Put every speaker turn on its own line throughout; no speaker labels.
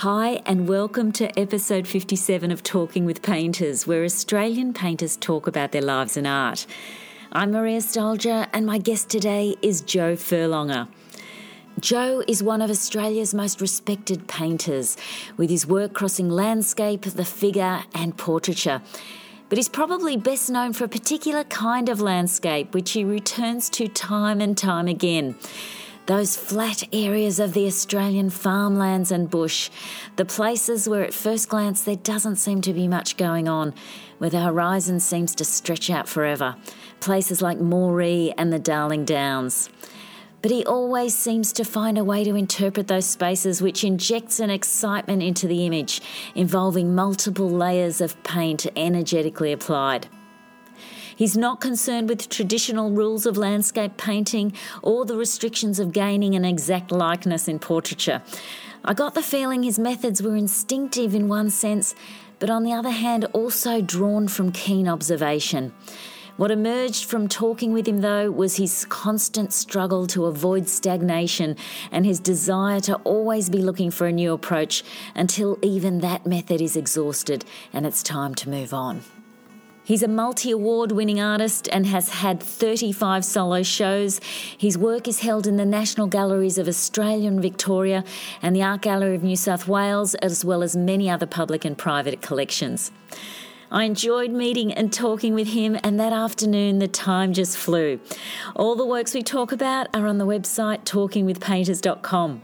Hi, and welcome to episode 57 of Talking with Painters, where Australian painters talk about their lives and art. I'm Maria Stoljar, and my guest today is Joe Furlonger. Joe is one of Australia's most respected painters, with his work crossing landscape, the figure, and portraiture. But he's probably best known for a particular kind of landscape, which he returns to time and time again those flat areas of the Australian farmlands and bush, the places where at first glance there doesn't seem to be much going on, where the horizon seems to stretch out forever, places like Moree and the Darling Downs. But he always seems to find a way to interpret those spaces which injects an excitement into the image, involving multiple layers of paint energetically applied. He's not concerned with traditional rules of landscape painting or the restrictions of gaining an exact likeness in portraiture. I got the feeling his methods were instinctive in one sense, but on the other hand, also drawn from keen observation. What emerged from talking with him, though, was his constant struggle to avoid stagnation and his desire to always be looking for a new approach until even that method is exhausted and it's time to move on. He's a multi award winning artist and has had 35 solo shows. His work is held in the National Galleries of Australia and Victoria and the Art Gallery of New South Wales, as well as many other public and private collections. I enjoyed meeting and talking with him, and that afternoon the time just flew. All the works we talk about are on the website talkingwithpainters.com.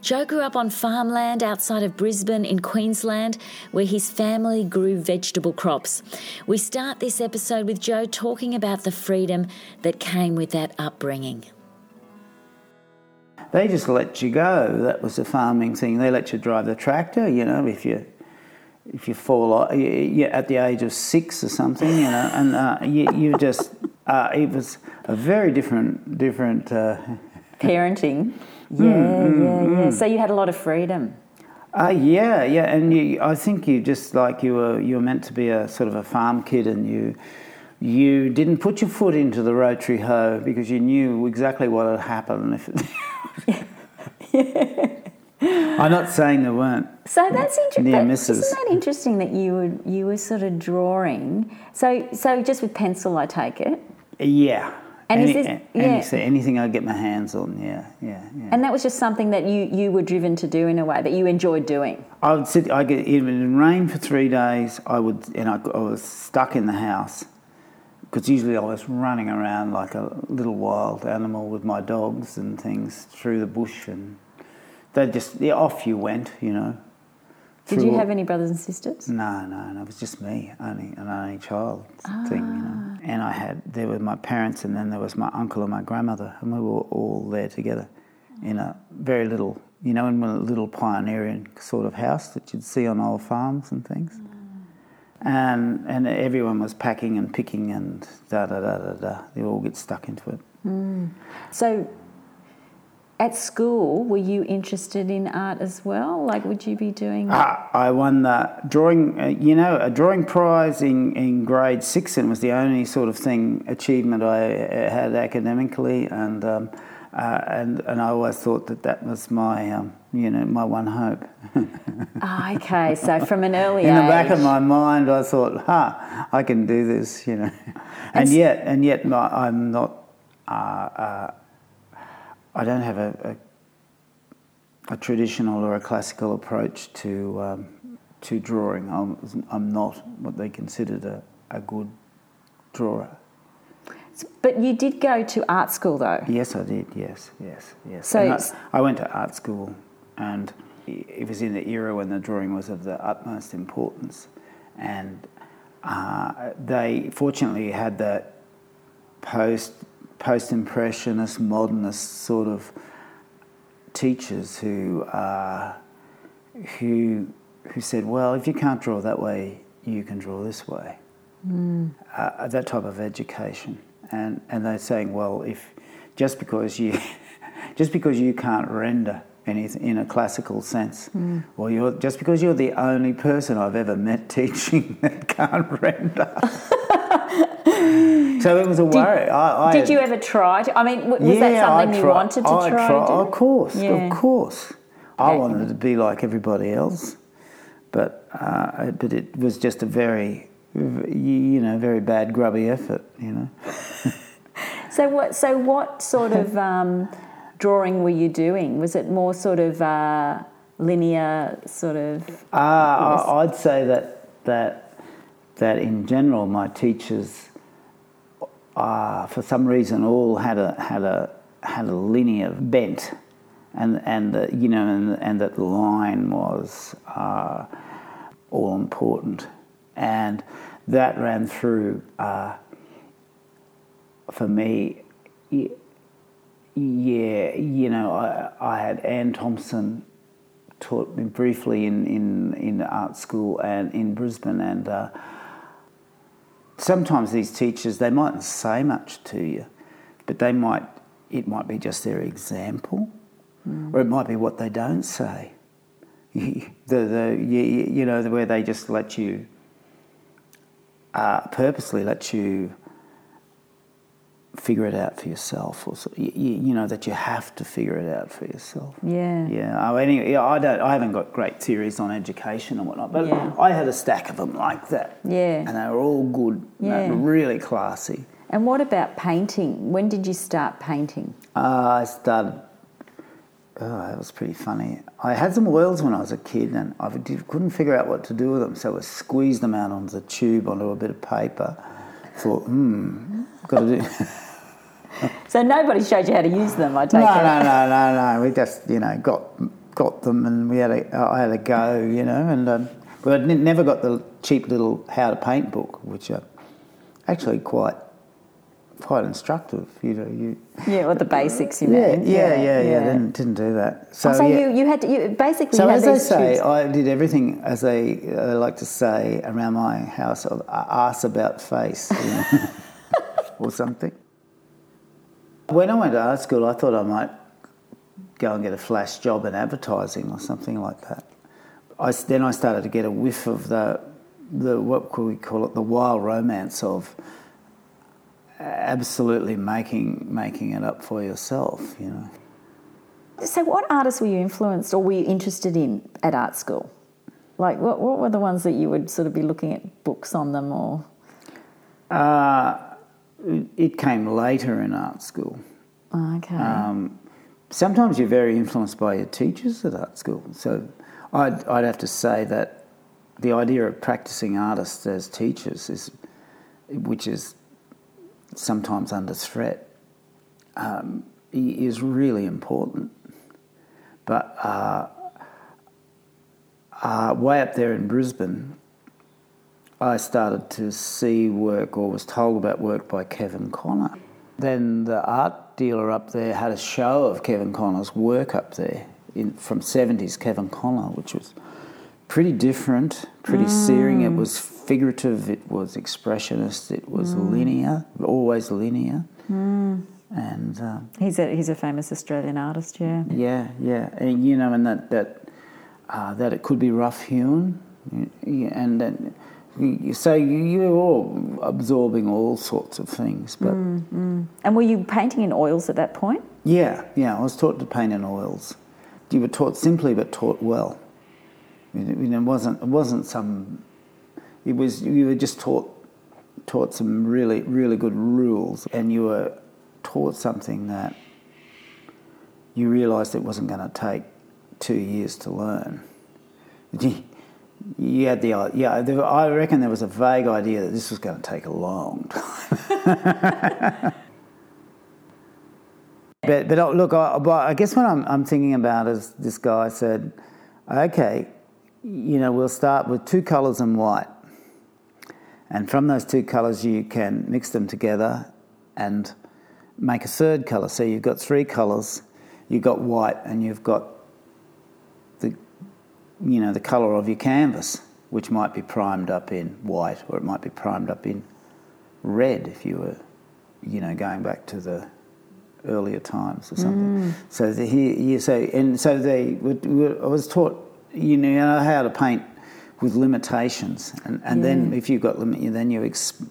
Joe grew up on farmland outside of Brisbane in Queensland, where his family grew vegetable crops. We start this episode with Joe talking about the freedom that came with that upbringing.
They just let you go. That was the farming thing. They let you drive the tractor, you know, if you if you fall off, you, at the age of six or something, you know, and uh, you, you just uh, it was a very different different uh,
parenting. Yeah, mm, yeah, yeah. Mm. So you had a lot of freedom.
Uh, yeah, yeah, and you, I think you just like you were you were meant to be a sort of a farm kid, and you you didn't put your foot into the rotary hoe because you knew exactly what would happen if. It yeah. I'm not saying there weren't.
So that's interesting. Isn't that interesting that you were you were sort of drawing? So so just with pencil, I take it.
Yeah. And Any, is this, yeah. anything I get my hands on, yeah, yeah, yeah.
And that was just something that you, you were driven to do in a way that you enjoyed doing.
I would sit. I get even rain for three days. I would, and I, I was stuck in the house because usually I was running around like a little wild animal with my dogs and things through the bush, and they just yeah, off you went, you know.
Did you have any brothers and sisters?
No, no, no. It was just me, only an only child ah. thing, you know. And I had there were my parents, and then there was my uncle and my grandmother, and we were all there together in a very little, you know, in a little pioneering sort of house that you'd see on old farms and things. Mm. And and everyone was packing and picking and da da da da da. They all get stuck into it.
Mm. So at school, were you interested in art as well? Like, would you be doing?
Uh, I won the drawing, uh, you know, a drawing prize in, in grade six, and it was the only sort of thing achievement I uh, had academically, and um, uh, and and I always thought that that was my um, you know my one hope.
oh, okay, so from an early
in
age.
the back of my mind, I thought, "Ha, I can do this," you know, and, and yet and yet I'm not. Uh, uh I don't have a, a, a, traditional or a classical approach to um, to drawing. I'm, I'm not what they considered a, a good drawer.
But you did go to art school, though.
Yes, I did. Yes, yes, yes. So I, I, went to art school, and it was in the era when the drawing was of the utmost importance, and uh, they fortunately had that post post impressionist, modernist sort of teachers who uh, who who said, "Well, if you can't draw that way, you can draw this way." Mm. Uh, that type of education, and and they're saying, "Well, if just because you just because you can't render." Anything in a classical sense. Mm. Well, you're just because you're the only person I've ever met teaching that can't render. so it was a worry.
Did, I, I, did you ever try? To, I mean, was yeah, that something you wanted to try? try
Of course, yeah. of course. I wanted to be like everybody else, but uh, but it was just a very you know very bad grubby effort, you know.
so what so what sort of um, drawing were you doing? Was it more sort of uh, linear sort of?
Uh, I'd say that that that in general, my teachers, uh, for some reason, all had a had a had a linear bent, and and uh, you know, and, and that line was uh, all important, and that ran through uh, for me. Yeah, you know, I, I had Anne Thompson taught me briefly in, in, in art school and in Brisbane, and uh, sometimes these teachers they mightn't say much to you, but they might it might be just their example, mm. or it might be what they don't say. the the you, you know where they just let you uh, purposely let you figure it out for yourself, or so, you, you, know that you have to figure it out for yourself.
Yeah.
Yeah. Oh, anyway, I don't. I haven't got great theories on education and whatnot, but yeah. I had a stack of them like that.
Yeah.
And they were all good. Yeah. really classy.
And what about painting? When did you start painting?
Uh, I started. Oh, that was pretty funny. I had some oils when I was a kid, and I couldn't figure out what to do with them, so I squeezed them out onto the tube onto a bit of paper. Thought, hmm, got to do.
so nobody showed you how to use them. I take
no,
it.
No, no, no, no. We just, you know, got got them, and we had a, I had a go, you know, and um, but I never got the cheap little how to paint book, which are actually quite quite instructive. You know, you
yeah, or the basics. You
yeah, mean? Yeah, yeah, yeah, yeah. Didn't didn't do that.
So, oh, so yeah. you you had to you basically.
So as I say, tubes. I did everything as they uh, like to say around my house of ass about face, you know, or something. When I went to art school, I thought I might go and get a flash job in advertising or something like that. I, then I started to get a whiff of the, the what could we call it, the wild romance of absolutely making making it up for yourself, you know.
So, what artists were you influenced or were you interested in at art school? Like, what, what were the ones that you would sort of be looking at books on them or?
Uh, it came later in art school.
Okay. Um,
sometimes you're very influenced by your teachers at art school. So I'd, I'd have to say that the idea of practicing artists as teachers is, which is sometimes under threat, um, is really important. But uh, uh, way up there in Brisbane, I started to see work or was told about work by Kevin Connor. Then the art dealer up there had a show of Kevin Connor's work up there in, from 70s Kevin Connor, which was pretty different, pretty mm. searing. It was figurative, it was expressionist, it was mm. linear, always linear.
Mm.
And uh,
he's a he's a famous Australian artist, yeah.
Yeah, yeah, and you know, and that that uh, that it could be rough hewn, and then so you're all absorbing all sorts of things. But
mm, mm. and were you painting in oils at that point?
Yeah, yeah. I was taught to paint in oils. You were taught simply, but taught well. You know, it wasn't it wasn't some. It was you were just taught taught some really really good rules, and you were taught something that you realised it wasn't going to take two years to learn. You had the yeah. I reckon there was a vague idea that this was going to take a long time. but but uh, look, I, I guess what I'm, I'm thinking about is this guy said, okay, you know, we'll start with two colours and white, and from those two colours you can mix them together and make a third colour. So you've got three colours. You've got white and you've got you know, the colour of your canvas, which might be primed up in white or it might be primed up in red if you were, you know, going back to the earlier times or something. Mm. So the, here, so and so they, I was taught, you know, how to paint with limitations, and, and yeah. then if you've got limit, then you ex,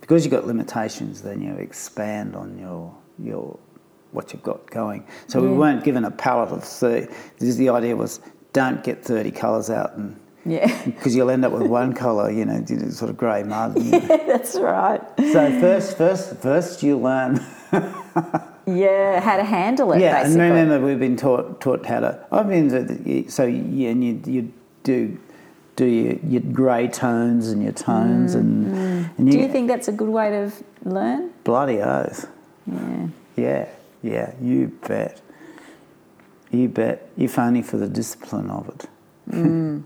because you've got limitations, then you expand on your your what you've got going. So yeah. we weren't given a palette of 30. The idea was don't get 30 colours out and
yeah.
Because you'll end up with one colour, you know, sort of grey mud.
Yeah, that's right.
So first, first, first you learn.
yeah, how to handle it.
Yeah,
basically.
and remember we've been taught taught how to. I've been so yeah, and you you do do your, your grey tones and your tones mm, and,
mm. and you, do you think that's a good way to learn?
Bloody oath.
Yeah.
Yeah, yeah, you bet. You bet. If only for the discipline of it.
Mm.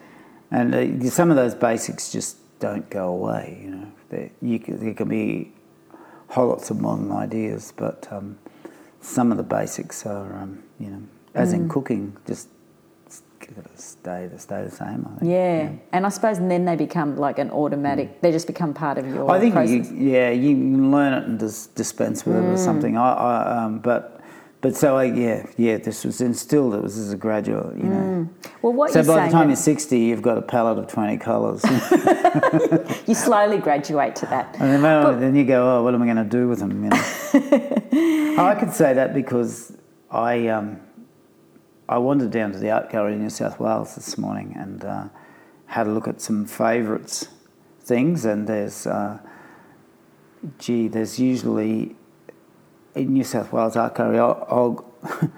and uh, some of those basics just don't go away. You know, there, you can, there can be whole lots of modern ideas, but um, some of the basics are, um, you know, as in mm. cooking, just stay the stay the same. I
think. Yeah. yeah. and I suppose then they become like an automatic. Mm. They just become part of your. I think
you, yeah, you can learn it and just dispense with mm. it or mm. something. I, I um, but but so I, yeah, yeah, this was instilled. It was as a graduate, you know. Mm.
Well, what
so
by
the time you're 60, you've got a palette of 20 colours.
you slowly graduate to that.
And then, but, then you go, oh, what am I going to do with them? You know? I could say that because I um, I wandered down to the art gallery in New South Wales this morning and uh, had a look at some favourites things, and there's uh, gee, there's usually in New South Wales I'll, I'll,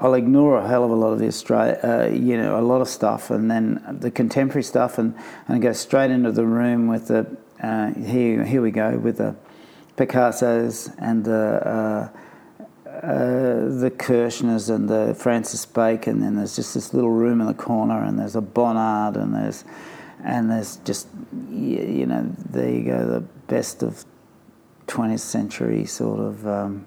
I'll, ignore a hell of a lot of the Australia, uh, you know, a lot of stuff, and then the contemporary stuff, and, and go straight into the room with the uh, here here we go with the Picassos and the. Uh, uh, the Kirchners and the Francis Bacon, and there's just this little room in the corner, and there's a Bonnard, and there's and there's just you know there you go the best of 20th century sort of um,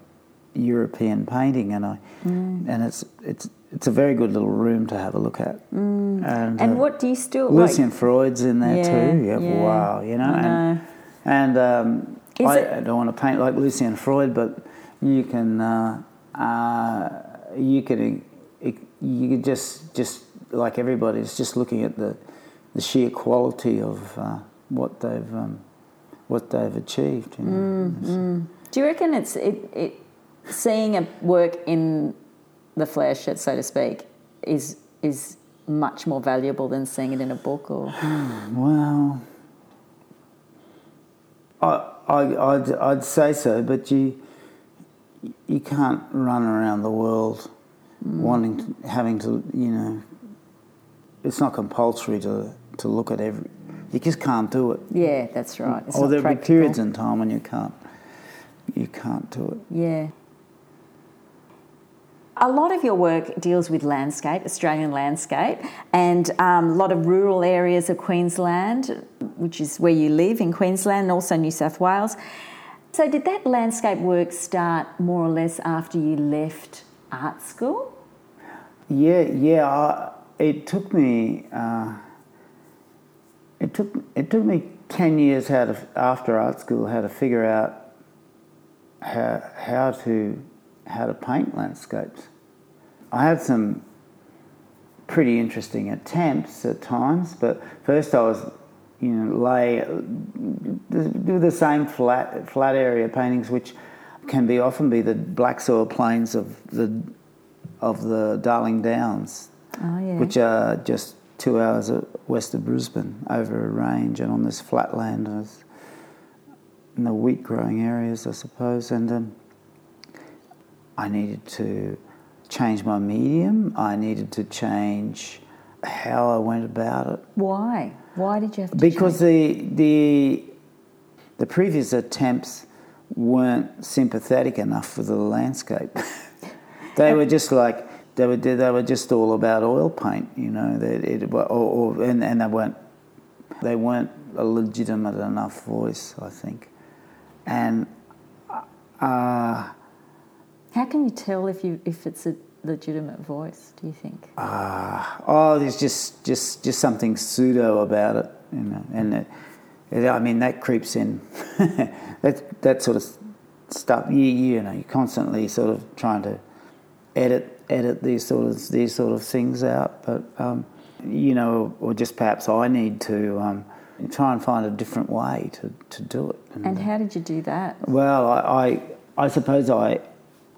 European painting, and I mm. and it's it's it's a very good little room to have a look at.
Mm. And, and uh, what do you still
Lucian like? Freud's in there yeah, too. Yeah, yeah, wow, you know, and and um, I, it... I, don't want to paint like Lucian Freud, but you can uh, uh, you can you can just just like everybody's just looking at the the sheer quality of uh, what they've um, what they've achieved. You know?
mm, mm. Do you reckon it's it, it seeing a work in the flesh, so to speak, is is much more valuable than seeing it in a book, or?
well, I, I I'd, I'd say so, but you you can't run around the world mm. wanting to, having to you know. It's not compulsory to to look at every you just can't do it.
Yeah, that's right.
It's or there'll be periods in time when you can't. You can't do it.
Yeah. A lot of your work deals with landscape, Australian landscape, and um, a lot of rural areas of Queensland, which is where you live in Queensland, and also New South Wales. So, did that landscape work start more or less after you left art school?
Yeah, yeah. Uh, it took me. Uh, it took it took me ten years how to, after art school how to figure out how how to how to paint landscapes. I had some pretty interesting attempts at times, but first I was you know lay do the same flat flat area paintings which can be often be the black soil plains of the of the Darling Downs,
oh, yeah.
which are just two hours west of Brisbane over a range and on this flat land in the wheat growing areas, I suppose. And um, I needed to change my medium. I needed to change how I went about it.
Why? Why did you have to?
Because change? the the the previous attempts weren't sympathetic enough for the landscape. they were just like they were they were just all about oil paint, you know. They, it, or, or, and, and they weren't they weren't a legitimate enough voice, I think. And uh,
how can you tell if you if it's a legitimate voice? Do you think?
Uh, oh, there's just just just something pseudo about it, you know. And it, it, I mean that creeps in. that that sort of stuff. You you know, you're constantly sort of trying to edit edit these sort of these sort of things out. But um, you know, or just perhaps I need to um, try and find a different way to, to do it.
And, and how did you do that?
Well, I, I suppose I,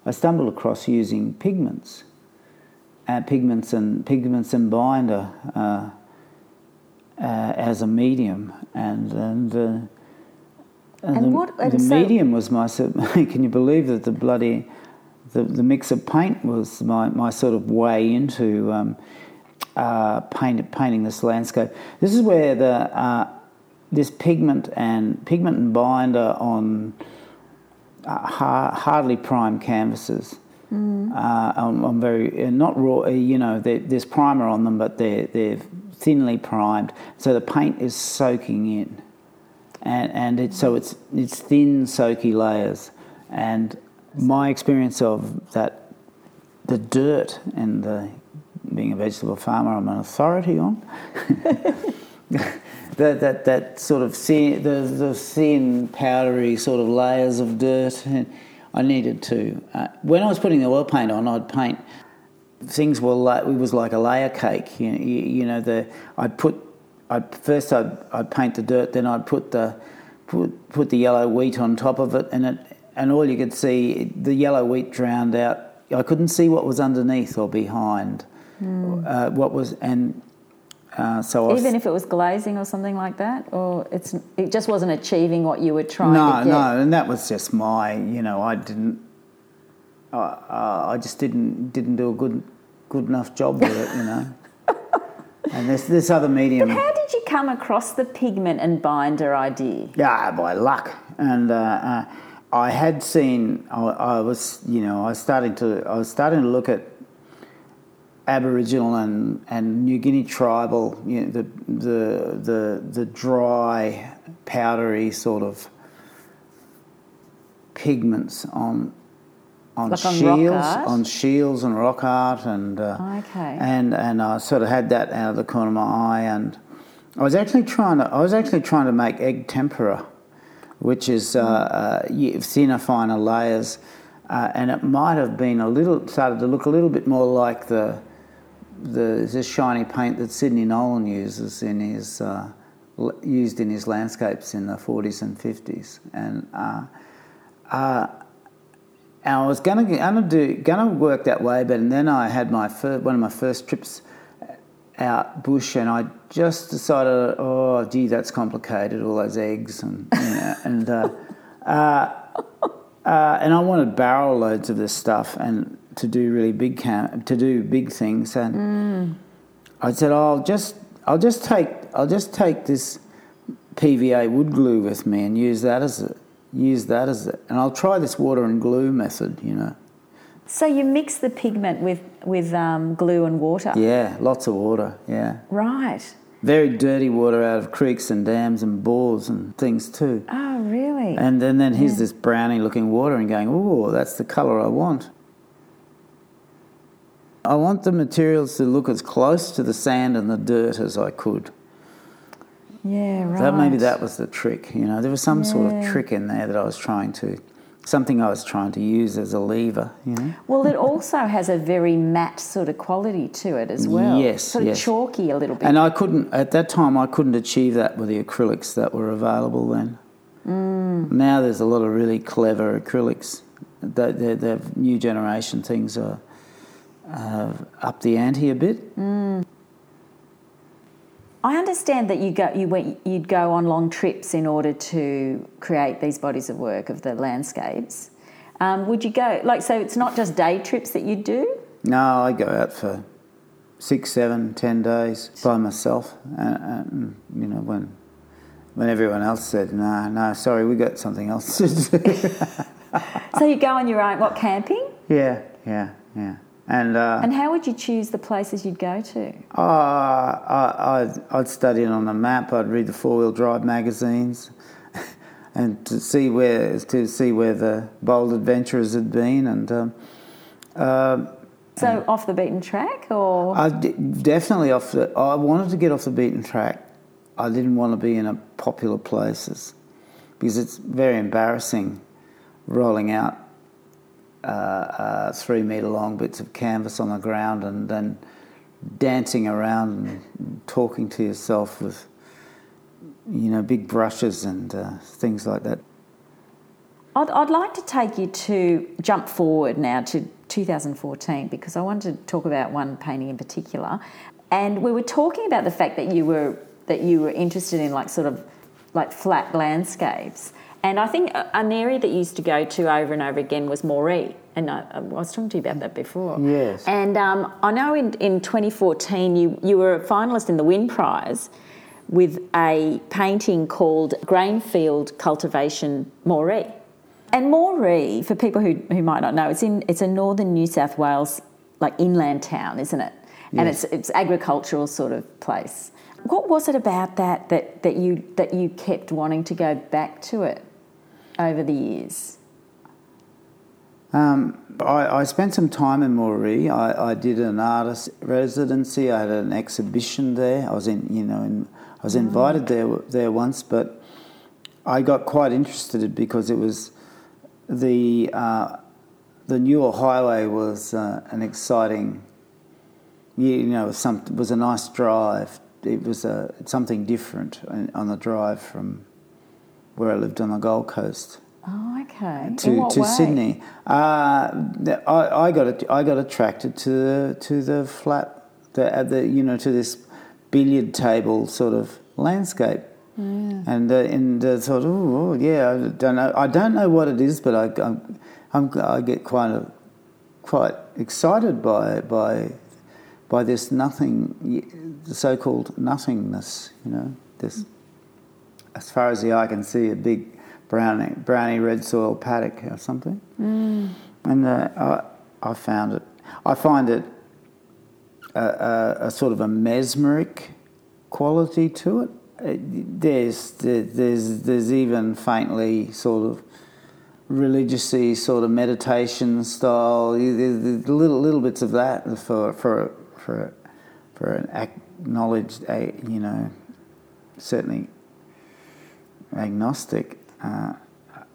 I stumbled across using pigments, uh, pigments and pigments and binder uh, uh, as a medium, and and. Uh, and, and, the, what, and the so medium was my. Can you believe that the bloody, the, the mix of paint was my, my sort of way into um, uh, paint, painting this landscape. This is where the uh, this pigment and pigment and binder on uh, hardly prime canvases. Mm. Uh, I'm, I'm, very uh, not raw. Uh, you know, there's primer on them, but they're they're thinly primed, so the paint is soaking in, and and it, so it's it's thin, soaky layers. And my experience of that, the dirt and the being a vegetable farmer, I'm an authority on. that, that, that sort of thin, the, the thin, powdery sort of layers of dirt. I needed to. Uh, when I was putting the oil paint on, I'd paint. Things were like it was like a layer cake. You know, you, you know the I'd put. I'd first I'd, I'd paint the dirt, then I'd put the put put the yellow wheat on top of it, and it and all you could see the yellow wheat drowned out. I couldn't see what was underneath or behind. Mm. Uh, what was and uh, so
even if it was glazing or something like that, or it's it just wasn't achieving what you were trying.
No, no, and that was just my, you know, I didn't, uh, uh, I just didn't didn't do a good good enough job with it, you know. and this this other medium.
But how did you come across the pigment and binder idea?
Yeah, by luck, and. I had seen. I, I was, you know, I was starting to. I was starting to look at Aboriginal and, and New Guinea tribal, you know, the, the, the, the dry, powdery sort of pigments on on like shields, on, on, shields and rock art, and uh, okay. and and I sort of had that out of the corner of my eye, and I was actually trying to I was actually trying to make egg tempera, which is uh, uh, thinner, finer layers, uh, and it might have been a little started to look a little bit more like the the this shiny paint that Sidney Nolan uses in his uh, used in his landscapes in the 40s and 50s, and uh, uh, and I was gonna gonna do gonna work that way, but then I had my first, one of my first trips out bush, and I just decided, oh, gee, that's complicated, all those eggs and you know, and. Uh, uh, uh, and I wanted barrel loads of this stuff, and to do really big cam- to do big things, and mm. I said, oh, "I'll just I'll just take I'll just take this PVA wood glue with me and use that as a use that as it, and I'll try this water and glue method, you know."
So you mix the pigment with with um, glue and water.
Yeah, lots of water. Yeah.
Right.
Very dirty water out of creeks and dams and bores and things too.
Oh, really?
And then, then here's yeah. this browny looking water and going, oh, that's the colour I want. I want the materials to look as close to the sand and the dirt as I could.
Yeah, right.
That maybe that was the trick. You know, there was some yeah. sort of trick in there that I was trying to, something I was trying to use as a lever. You know.
Well, it also has a very matte sort of quality to it as well.
Yes,
sort
yes.
of chalky a little bit.
And I couldn't at that time. I couldn't achieve that with the acrylics that were available then. Mm. Now there's a lot of really clever acrylics. The, the, the new generation things are uh, up the ante a bit.
Mm. I understand that you go, you went, you'd go on long trips in order to create these bodies of work of the landscapes. Um, would you go like so? It's not just day trips that you do.
No, I go out for six, seven, ten days by myself, and, and you know when when everyone else said no, no, sorry, we got something else to do.
so you go on your own. What camping?
Yeah, yeah, yeah. And, uh,
and how would you choose the places you'd go to?
Uh, I, I'd, I'd study it on a map. I'd read the four wheel drive magazines, and to see where to see where the bold adventurers had been, and um, uh,
so off the beaten track, or
I d- definitely off the. I wanted to get off the beaten track. I didn't want to be in a popular places because it's very embarrassing rolling out uh, uh, three metre long bits of canvas on the ground and then dancing around and talking to yourself with, you know, big brushes and uh, things like that.
I'd, I'd like to take you to jump forward now to 2014 because I wanted to talk about one painting in particular. And we were talking about the fact that you were that you were interested in like sort of like flat landscapes. And I think an area that you used to go to over and over again was Moree. And I, I was talking to you about that before.
Yes.
And um, I know in, in 2014 you, you were a finalist in the Wynne Prize with a painting called Grainfield Cultivation Moree. And Moree, for people who, who might not know, it's in it's a northern New South Wales like inland town, isn't it? And it's it's agricultural sort of place. What was it about that that, that you that you kept wanting to go back to it over the years?
Um, I, I, spent some time in Moree. I, I, did an artist residency. I had an exhibition there. I was in, you know, in, I was invited there there once, but I got quite interested because it was the uh, the Newell Highway was uh, an exciting, you know, some was a nice drive. It was a something different on the drive from where I lived on the Gold Coast.
Oh, okay.
To, to Sydney, uh, I, I got I got attracted to the to the flat, the, the you know to this billiard table sort of landscape.
Yeah.
And uh, and uh, thought, oh, yeah, I don't know. I don't know what it is, but I I'm, I'm, i get quite a, quite excited by by by this nothing, the so-called nothingness. You know, this as far as the eye can see, a big brownie brownie red soil paddock or something.
Mm.
And uh, I I found it. I find it a, a, a sort of a mesmeric quality to it there's there's there's even faintly sort of religiously sort of meditation style. There's little little bits of that for for for for an acknowledged, you know, certainly agnostic. Uh,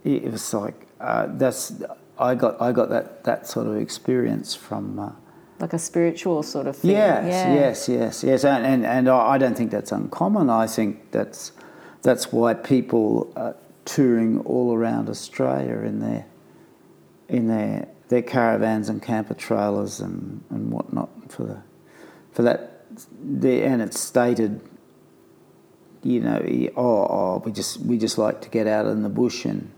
it was like uh, that's I got I got that that sort of experience from. Uh,
like a spiritual sort of thing.
Yes, yeah. yes, yes, yes, and, and and I don't think that's uncommon. I think that's that's why people are touring all around Australia in their in their their caravans and camper trailers and, and whatnot for the for that. The, and it's stated, you know, oh, oh, we just we just like to get out in the bush and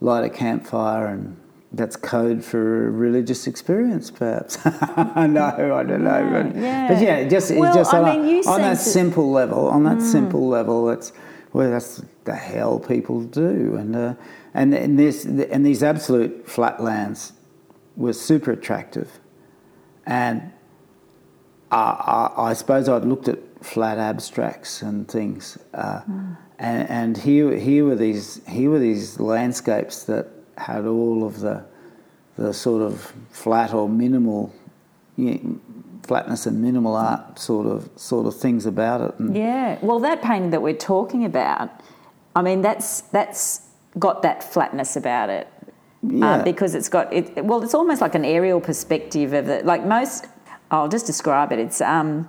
light a campfire and that's code for a religious experience, perhaps. no, I don't know, but yeah, but yeah just well, just on, mean, on that simple level, on that mm. simple level, it's well, that's the hell people do, and uh, and and this and these absolute flatlands were super attractive, and I, I, I suppose I'd looked at flat abstracts and things, uh, mm. and, and here here were these here were these landscapes that had all of the the sort of flat or minimal you know, flatness and minimal art sort of sort of things about it.
And yeah, well, that painting that we're talking about, I mean, that's that's got that flatness about it. Uh, yeah. Uh, because it's got it. Well, it's almost like an aerial perspective of it. Like most, I'll just describe it. It's um,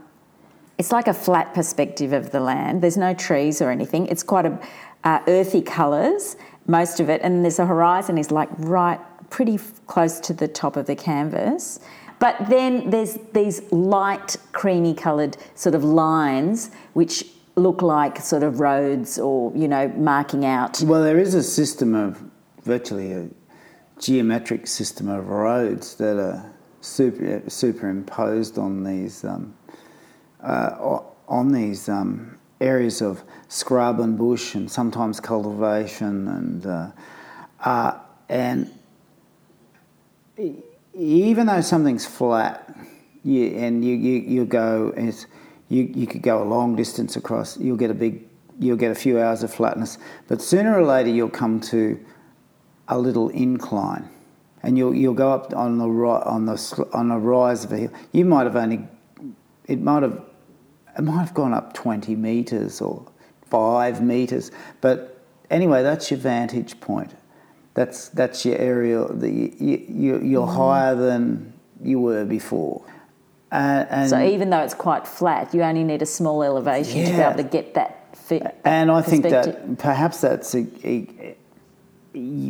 it's like a flat perspective of the land. There's no trees or anything. It's quite a uh, earthy colours most of it, and there's a horizon is like right pretty close to the top of the canvas. But then there's these light creamy coloured sort of lines which look like sort of roads or you know marking out.
Well, there is a system of virtually a geometric system of roads that are super, superimposed on these um, uh, on these um, areas of scrub and bush and sometimes cultivation and uh, uh, and even though something's flat you, and you, you, you go it's, you, you could go a long distance across you'll get a big you'll get a few hours of flatness but sooner or later you'll come to a little incline and you'll, you'll go up on the on the on a rise of a hill. You might have only it might have it might have gone up 20 metres or 5 metres. But anyway, that's your vantage point. That's, that's your area. The, you, you, you're mm. higher than you were before. Uh, and
so even though it's quite flat, you only need a small elevation yeah. to be able to get that fit.
And I think that perhaps that's a, a,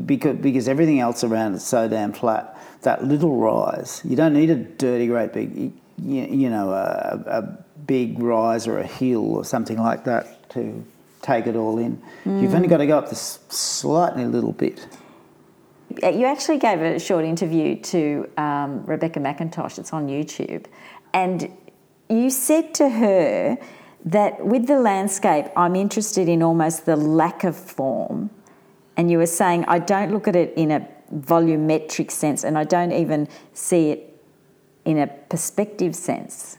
because because everything else around is so damn flat. That little rise, you don't need a dirty, great big, you, you know, a, a, big rise or a hill or something like that to take it all in. Mm. You've only got to go up this slightly little bit.
You actually gave a short interview to um, Rebecca McIntosh. It's on YouTube, and you said to her that with the landscape, I'm interested in almost the lack of form. And you were saying, I don't look at it in a volumetric sense, and I don't even see it in a perspective sense.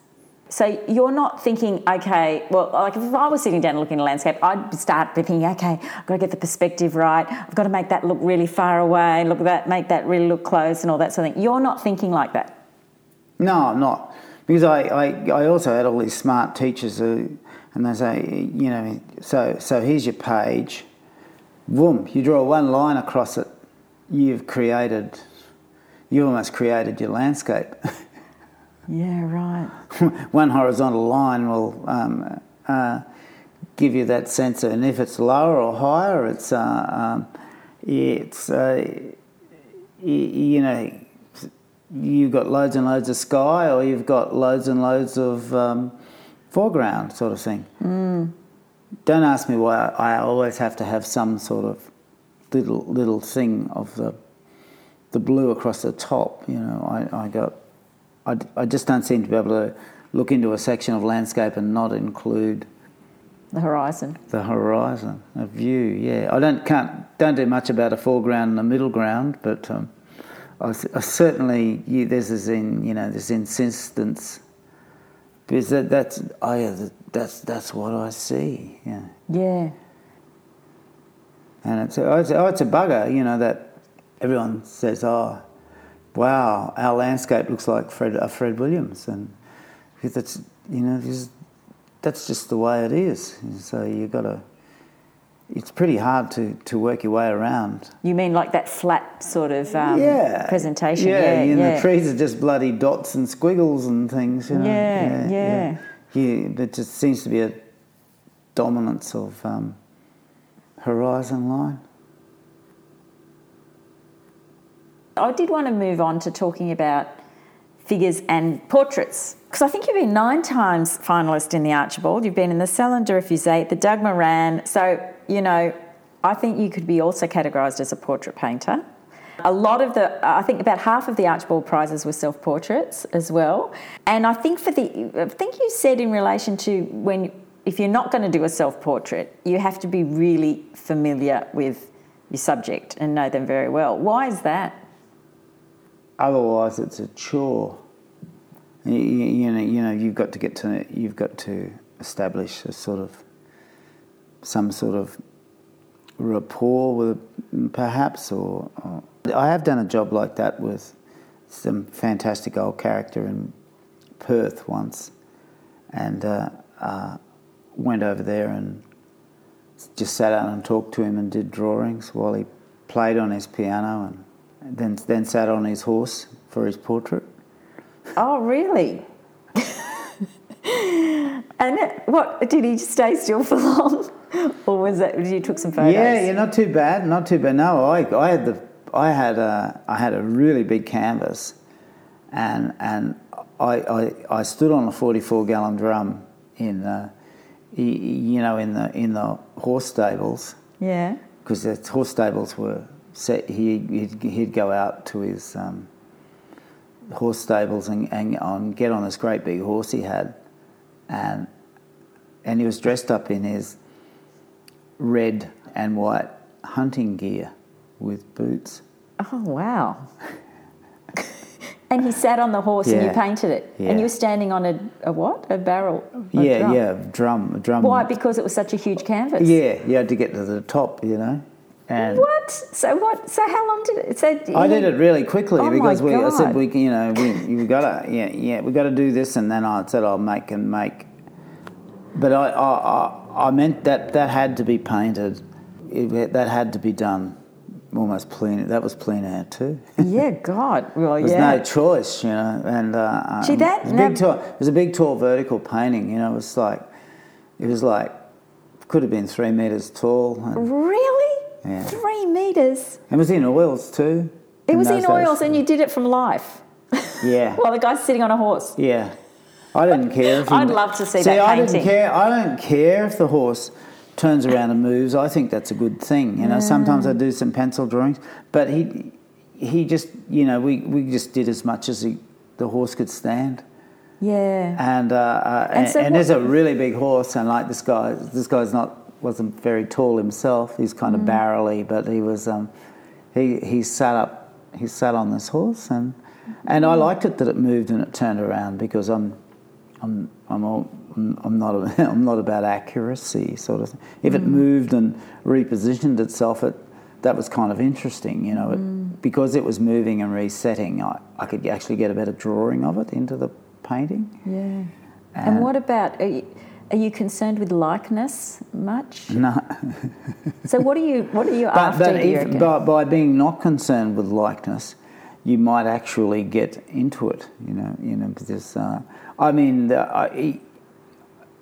So you're not thinking, okay, well, like if I was sitting down and looking at a landscape, I'd start thinking, okay, I've got to get the perspective right. I've got to make that look really far away. Look at that, make that really look close, and all that sort of thing. You're not thinking like that.
No, I'm not because I, I, I also had all these smart teachers who, and they say, you know, so, so here's your page, boom, you draw one line across it, you've created, you almost created your landscape.
Yeah, right.
one horizontal line will um, uh, give you that sense, of, and if it's lower or higher, it's, uh, um, it's uh, you know, you've got loads and loads of sky or you've got loads and loads of um, foreground sort of thing.
Mm.
Don't ask me why I always have to have some sort of little little thing of the the blue across the top. You know, I, I got I, I just don't seem to be able to look into a section of landscape and not include
the horizon.
The horizon, a view. Yeah, I don't can't don't do much about a foreground and a middle ground, but. Um, I, I certainly yeah, there's this in you know this insistence because that, that's I that's that's what I see. Yeah.
Yeah.
And it's a, it's, a, oh, it's a bugger, you know, that everyone says, "Oh, wow, our landscape looks like Fred uh, Fred Williams," and that's you know, that's just the way it is. So you got to it's pretty hard to, to work your way around.
You mean like that flat sort of um,
yeah.
presentation?
Yeah, yeah, yeah. the trees are just bloody dots and squiggles and things. You know?
yeah, yeah,
yeah. yeah. there just seems to be a dominance of um, horizon line.
I did want to move on to talking about figures and portraits. Because I think you've been nine times finalist in the Archibald. You've been in the Salon des Refusés, the Doug Moran. So, you know, I think you could be also categorised as a portrait painter. A lot of the, I think about half of the Archibald prizes were self portraits as well. And I think for the, I think you said in relation to when, if you're not going to do a self portrait, you have to be really familiar with your subject and know them very well. Why is that?
Otherwise, it's a chore. You, you, know, you know, you've got to get to, you've got to establish a sort of, some sort of rapport with, perhaps, or, or I have done a job like that with some fantastic old character in Perth once, and uh, uh, went over there and just sat down and talked to him and did drawings while he played on his piano and then then sat on his horse for his portrait.
Oh, really? and what did he stay still for long, or was that you took some photos?
Yeah, yeah, not too bad, not too bad. No, I, I had the I had a I had a really big canvas, and and I I, I stood on a forty four gallon drum in uh, the, you know in the in the horse stables.
Yeah.
Because the horse stables were set, he, he'd, he'd go out to his um, horse stables and, and on, get on this great big horse he had, and and he was dressed up in his red and white hunting gear with boots.
Oh wow! and he sat on the horse yeah. and you painted it, yeah. and you were standing on a, a what? A barrel?
A yeah, drum. yeah, drum, a drum.
Why? Because it was such a huge canvas.
Yeah, you had to get to the top, you know.
And what? So what? So how long did it? So
I did it really quickly oh because we. I said we, you know, we you got to, yeah, yeah, we got to do this, and then I said I'll make and make. But I, I, I, meant that that had to be painted. It, that had to be done almost plein. That was plein air too.
yeah, God. Well,
There's
yeah.
no choice, you know. And uh,
See that?
Um, it, was big tall, it was a big, tall vertical painting. You know, it was like, it was like, could have been three meters tall.
really? Yeah. Three meters.
It was in oils too.
It was in oils, days. and you did it from life.
Yeah.
While the guy's sitting on a horse.
Yeah. I didn't care.
I'd love to see,
see
that
I
painting.
didn't care. I don't care if the horse turns around and moves. I think that's a good thing. You know, mm. sometimes I do some pencil drawings, but he he just you know we, we just did as much as he, the horse could stand.
Yeah.
And uh, uh, and, so and there's a really big horse, and like this guy, this guy's not wasn't very tall himself. He's kind of mm. barrely, but he was um, he he sat up he sat on this horse and and I liked it that it moved and it turned around because I'm I'm I'm all, I'm not I'm not about accuracy sort of. Thing. If mm. it moved and repositioned itself, it that was kind of interesting, you know, it, mm. because it was moving and resetting. I, I could actually get a better drawing of it into the painting.
Yeah. And, and what about? Are you, concerned with likeness much?
No.
so what are you what are you but, after?
But if, by, by being not concerned with likeness, you might actually get into it. You know, you know, because uh, I mean, the, I,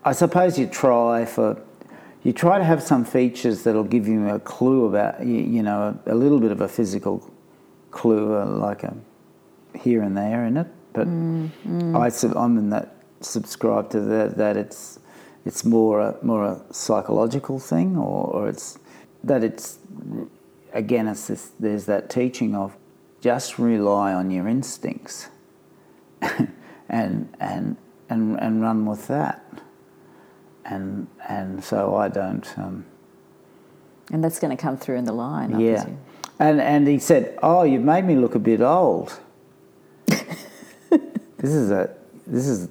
I suppose you try for you try to have some features that'll give you a clue about you, you know a, a, little bit of a physical clue, uh, like a here and there in it. But mm, mm. I, I'm in that subscribe to that that it's it's more a more a psychological thing, or, or it's that it's again it's this, there's that teaching of just rely on your instincts and and and and run with that. And and so I don't. Um,
and that's going to come through in the line.
yeah. And and he said, "Oh, you've made me look a bit old." this is a this is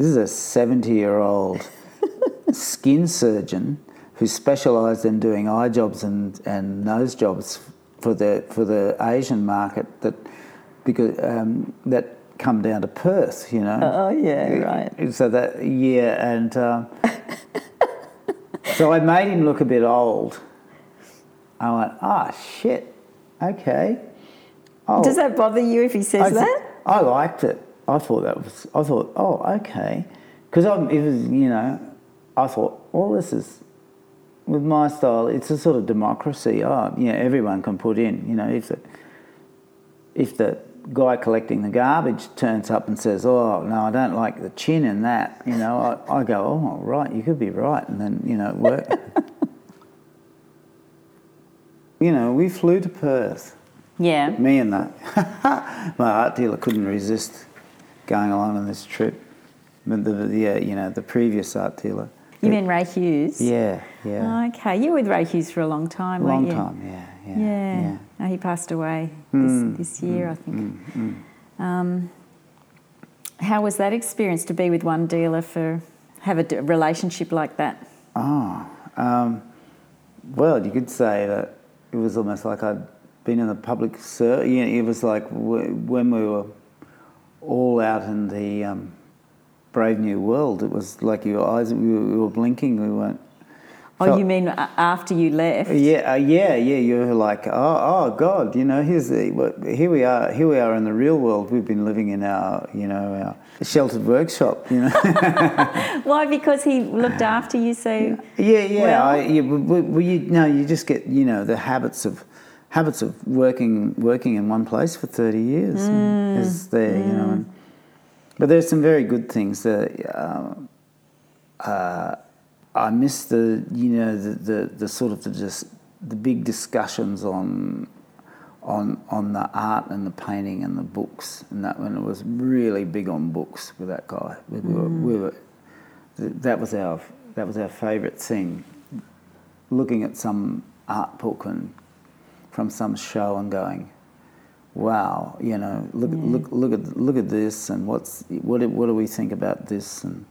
this is a seventy-year-old skin surgeon who specialised in doing eye jobs and, and nose jobs for the for the Asian market that because um, that come down to Perth, you know.
Oh yeah, right.
So that yeah, and um, so I made him look a bit old. I went, ah, oh, shit, okay.
Oh. Does that bother you if he says I, that?
I liked it. I thought that was. I thought, oh, okay, because it was, you know, I thought, well, this is with my style, it's a sort of democracy. Oh, you know, everyone can put in. You know, if the if the guy collecting the garbage turns up and says, "Oh, no, I don't like the chin in that," you know, I, I go, "Oh, right, you could be right," and then you know, work. you know, we flew to Perth.
Yeah.
Me and that. my art dealer couldn't resist going along on this trip. The, the, the uh, you know the previous art dealer
you mean Ray Hughes?
Yeah, yeah.
okay, you were with Ray Hughes for a long time,
long
weren't
you? Long time, yeah, yeah.
Yeah. yeah. Oh, he passed away mm, this, this year,
mm,
I think.
Mm, mm,
um, how was that experience to be with one dealer for have a relationship like that?
Oh, um, well, you could say that it was almost like I'd been in the public service. You know, it was like when we were all out in the um, brave new world. It was like your eyes, we were blinking, we weren't.
Oh, you mean after you left?
Yeah, uh, yeah, yeah. You were like, oh, oh God, you know, here's the, here we are, here we are in the real world. We've been living in our, you know, our sheltered workshop. You know.
Why? Because he looked after you so.
Yeah, yeah. Well? I, yeah well, you no, you just get, you know, the habits of habits of working working in one place for thirty years
mm.
is there, mm. you know. And, but there's some very good things. That, uh, uh, I miss the you know the, the, the sort of the just the big discussions on on on the art and the painting and the books and that when it was really big on books with that guy. We, mm. were, we were that was our that was our favourite thing. Looking at some art book and from some show and going, wow, you know, look, look, look at look at this, and what's what do, what do we think about this, and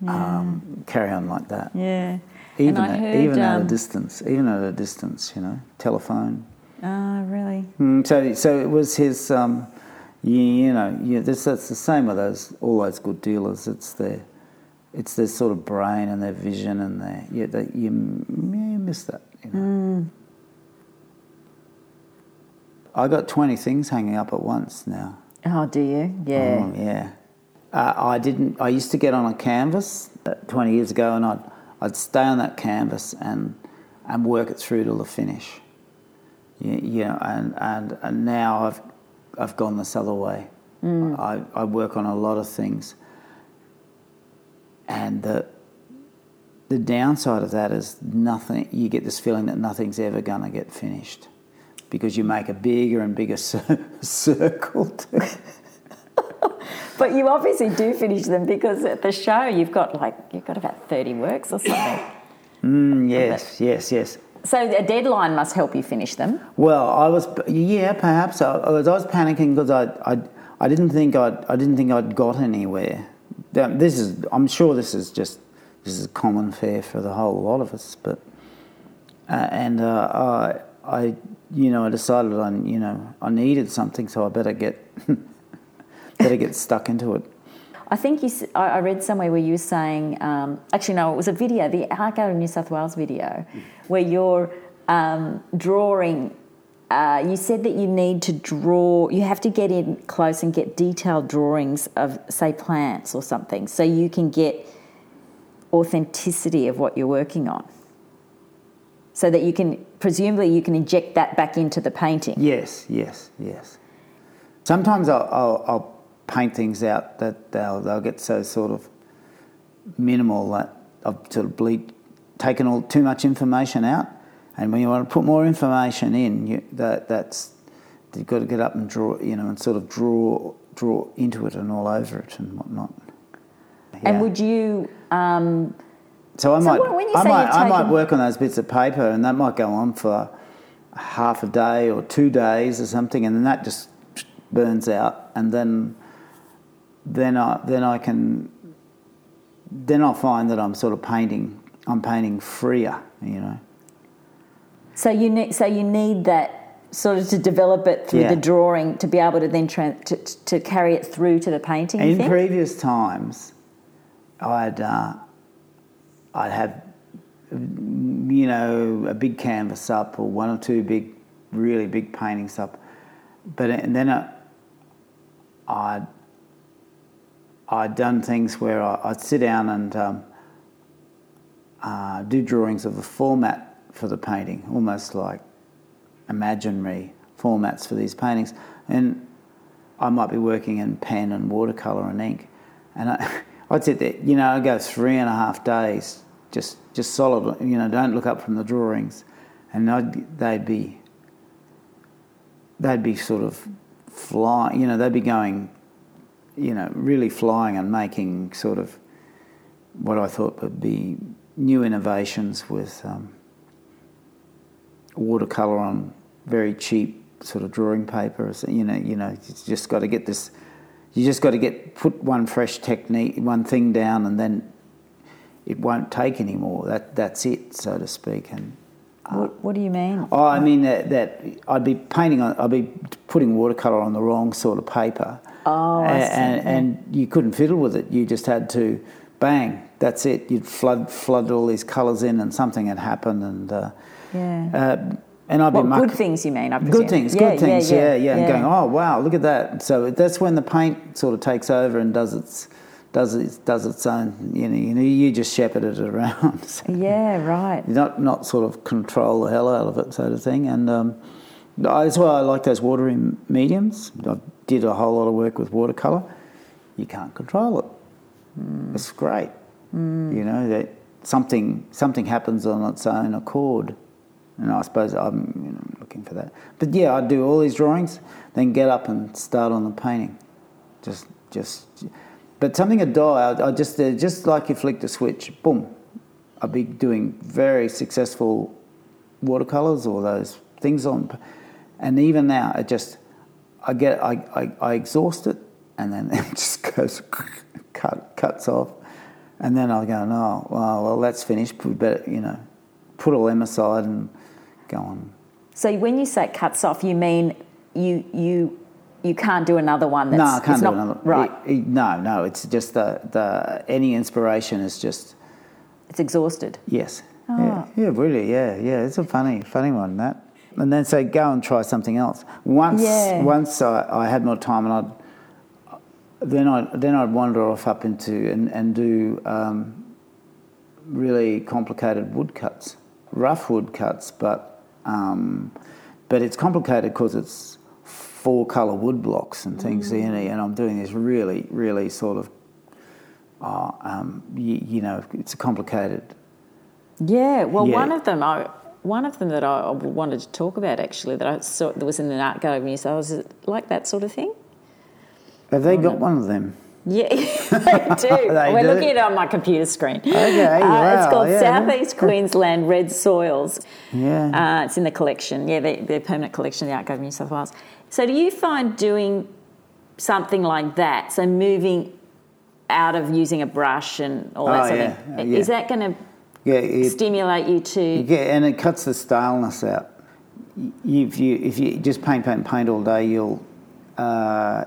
yeah. um, carry on like that.
Yeah,
even at, heard, even um, at a um, distance, even at a distance, you know, telephone.
Ah, really?
Mm, so so it was his. Um, you, you know, yeah, that's, that's the same with those all those good dealers. It's their it's their sort of brain and their vision and their yeah, they, you, you miss that. You know.
Mm.
I got 20 things hanging up at once now.
Oh, do you? Yeah.
Oh, yeah. Uh, I didn't, I used to get on a canvas uh, 20 years ago and I'd, I'd stay on that canvas and and work it through to the finish. You, you know, and, and, and now I've, I've gone this other way. Mm. I, I work on a lot of things. And the, the downside of that is nothing, you get this feeling that nothing's ever going to get finished because you make a bigger and bigger circle.
but you obviously do finish them because at the show you've got like, you've got about 30 works or something.
Mm, yes, yes, yes.
So a deadline must help you finish them.
Well, I was, yeah, perhaps. I, I was, I was panicking because I, I, I didn't think I'd, I didn't think I'd got anywhere. This is, I'm sure this is just, this is common fare for the whole lot of us. But, uh, and uh, I, I, you know, I decided I, you know, I needed something, so I better get, better get stuck into it.
I think you. I read somewhere where you were saying. Um, actually, no, it was a video, the Art Gallery New South Wales video, where you're um, drawing. Uh, you said that you need to draw. You have to get in close and get detailed drawings of, say, plants or something, so you can get authenticity of what you're working on. So that you can, presumably, you can inject that back into the painting.
Yes, yes, yes. Sometimes I'll, I'll, I'll paint things out that they'll, they'll get so sort of minimal that I've sort of bleed, taken all too much information out. And when you want to put more information in, you, that that's you've got to get up and draw, you know, and sort of draw draw into it and all over it and whatnot.
Yeah. And would you? Um,
so I so might, I might, I might work on those bits of paper, and that might go on for half a day or two days or something, and then that just burns out, and then then I then I can then I'll find that I'm sort of painting I'm painting freer, you know.
So you need so you need that sort of to develop it through yeah. the drawing to be able to then tra- to, to carry it through to the painting.
In previous times, I'd uh, I'd have you know a big canvas up or one or two big really big paintings up, but and then I, I'd I'd done things where I'd sit down and um, uh, do drawings of the format for the painting, almost like imaginary formats for these paintings. And I might be working in pen and watercolour and ink. And I, would sit there, you know, I'd go three and a half days, just, just solid, you know, don't look up from the drawings. And I'd, they'd be, they'd be sort of flying, you know, they'd be going you know, really flying and making sort of what I thought would be new innovations with um, watercolor on very cheap sort of drawing paper. You know, you know, you just got to get this. You just got to get put one fresh technique, one thing down, and then it won't take anymore. That that's it, so to speak. And
uh, what, what do you mean?
Oh, I mean that, that I'd be painting on, I'd be putting watercolor on the wrong sort of paper
Oh,
and, and, and, you couldn't fiddle with it. You just had to, bang, that's it. You'd flood flood all these colours in, and something had happened, and uh,
yeah. Uh,
and I'd
be
muck-
good things. You mean? I presume.
good things, yeah, good things. Yeah, yeah, yeah, yeah. And going, oh wow, look at that. So that's when the paint sort of takes over and does its does its does its own. You know, you know, you just shepherd it around.
so yeah, right.
Not not sort of control the hell out of it, sort of thing, and. Um, that's why I like those watery mediums. I did a whole lot of work with watercolour. You can't control it. Mm. It's great. Mm. You know that something something happens on its own accord, and I suppose I'm you know, looking for that. But yeah, I do all these drawings, then get up and start on the painting. Just just. But something would die. I, I just uh, just like you flicked a switch, boom. I'd be doing very successful watercolours or those things on and even now, it just, I get, I, I, I exhaust it, and then it just goes, cut, cuts off. And then I go, no, well, well, that's finished. Better, you know, put all them aside and go on.
So when you say cuts off, you mean you, you, you can't do another one that's
no, I can't do
not,
another.
Right.
It, no, no, it's just the, the, any inspiration is just.
It's exhausted.
Yes. Oh. Yeah, yeah, really, yeah, yeah. It's a funny, funny one, that and then say go and try something else. Once yeah. once I, I, had more time and I'd then I then I'd wander off up into and, and do um, really complicated woodcuts rough wood cuts, but um, but it's complicated because it's four colour wood blocks and things mm. in it, and I'm doing this really, really sort of, uh, um, you, you, know, it's a complicated.
Yeah, well, yeah. one of them, I, one of them that I wanted to talk about actually that I saw that was in the art gallery New South Wales, like that sort of thing.
Have they got one of them?
Yeah, they do. they We're do. looking at it on my computer screen.
Okay, uh,
wow, It's called yeah. Southeast Queensland Red Soils.
Yeah.
Uh, it's in the collection. Yeah, the, the permanent collection of the Art Gallery of New South Wales. So, do you find doing something like that, so moving out of using a brush and all that oh, sort yeah. of thing, yeah. is that going to yeah, it, stimulate you to?
Yeah, and it cuts the staleness out. If you if you just paint, paint, paint all day, you'll uh,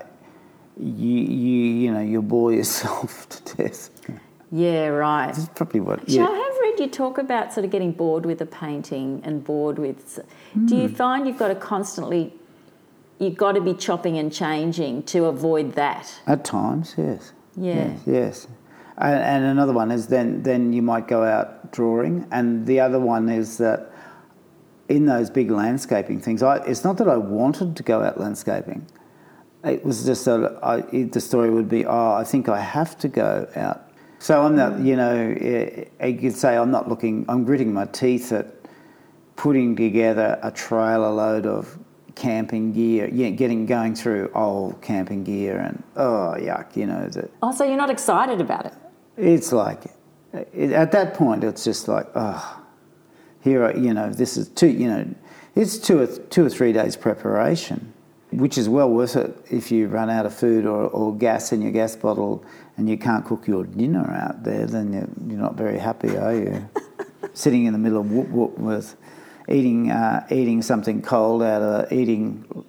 you you you know you'll bore yourself to death.
Yeah, right.
That's probably what.
Yeah. I have read you talk about sort of getting bored with a painting and bored with. Mm. Do you hmm. find you've got to constantly you've got to be chopping and changing to avoid that.
At times, yes.
Yeah.
Yes. yes. And, and, another one is then then you might go out drawing, and the other one is that in those big landscaping things, I, it's not that I wanted to go out landscaping. It was just that I, the story would be, oh, I think I have to go out. So I'm not, mm. you know, eh, eh, you could say I'm not looking, I'm gritting my teeth at putting together a trailer load of camping gear, yeah, getting going through old camping gear, and oh yuck, you know. The,
oh, so you're not excited about it?
It's like it, at that point, it's just like oh, here, you know, this is two, you know, it's two or two or three days preparation, which is well worth it if you run out of food or, or gas in your gas bottle and you can't cook your dinner out there, then you're, you're not very happy, are you? Sitting in the middle of whoop whoop with eating uh, eating something cold out of eating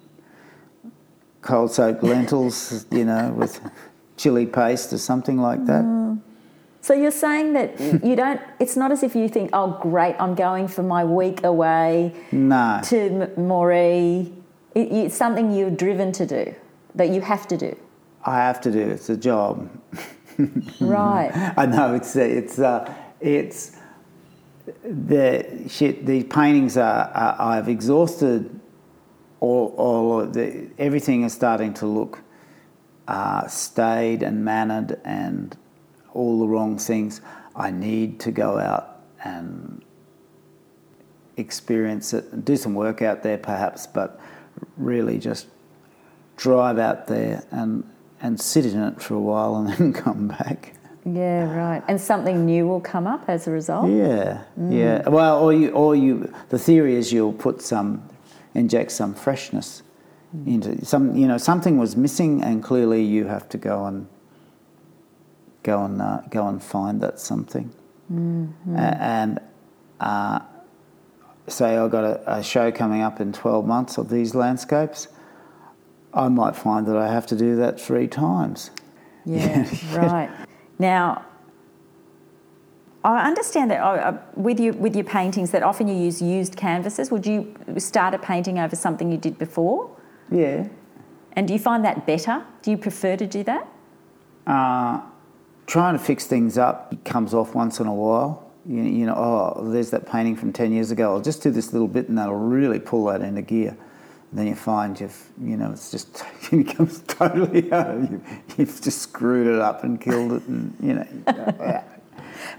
cold soaked lentils, you know, with chili paste or something like that. Mm.
So you're saying that you don't. It's not as if you think, "Oh, great, I'm going for my week away."
No.
To Moree, it, it's something you're driven to do, that you have to do.
I have to do. It's a job.
right.
I know. It's it's uh, it's the shit. These paintings are, are I've exhausted all, all the everything is starting to look uh, staid and mannered and all the wrong things. I need to go out and experience it and do some work out there, perhaps, but really just drive out there and and sit in it for a while and then come back.
Yeah, right. And something new will come up as a result.
Yeah, mm. yeah. Well, or you, or you. The theory is you'll put some, inject some freshness mm. into some. You know, something was missing, and clearly you have to go and go and uh, go and find that something.
Mm-hmm.
and uh, say I've got a, a show coming up in twelve months of these landscapes. I might find that I have to do that three times.
Yeah, right. Now, I understand that uh, with you with your paintings that often you use used canvases. Would you start a painting over something you did before?
Yeah.
And do you find that better? Do you prefer to do that?
Uh, trying to fix things up comes off once in a while. You, you know, oh, there's that painting from ten years ago. I'll just do this little bit, and that'll really pull that into gear then you find you've, you know, it's just it becomes totally out of you. You've just screwed it up and killed it, and you know.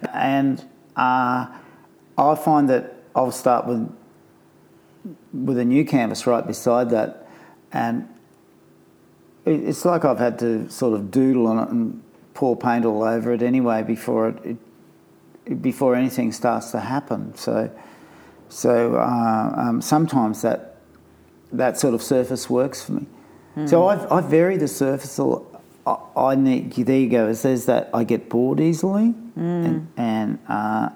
and uh, I find that I'll start with with a new canvas right beside that, and it's like I've had to sort of doodle on it and pour paint all over it anyway before it, it before anything starts to happen. So, so uh, um, sometimes that that sort of surface works for me. Mm. So I've, I vary the surface. I, I need, there you go. It says that I get bored easily
mm. and,
and uh,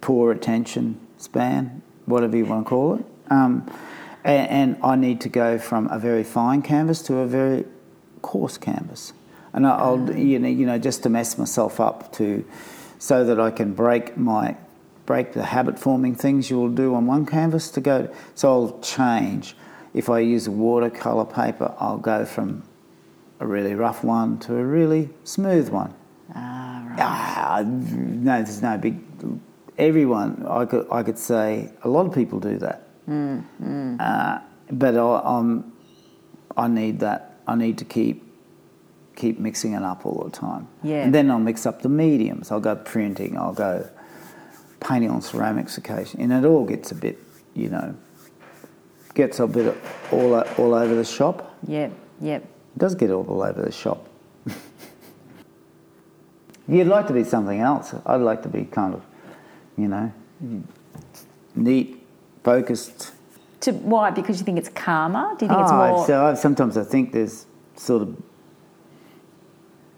poor attention span, whatever you want to call it. Um, and, and, I need to go from a very fine canvas to a very coarse canvas. And I'll, mm. you know, you know, just to mess myself up to, so that I can break my break the habit forming things you will do on one canvas to go. So I'll change. If I use watercolour paper, I'll go from a really rough one to a really smooth one.
Ah, right. Ah,
no, there's no big everyone, I could, I could say a lot of people do that.
Mm, mm.
Uh, but I, am I need that. I need to keep keep mixing it up all the time.
Yeah.
And then I'll mix up the mediums. I'll go printing. I'll go painting on ceramics occasionally, and it all gets a bit, you know, gets a bit all all over the shop.
Yep. Yep.
It does get all over the shop. You'd like to be something else. I'd like to be kind of, you know, neat, focused.
To why? Because you think it's calmer? Do you think oh, it's
ah,
more?
So I, sometimes I think there's sort of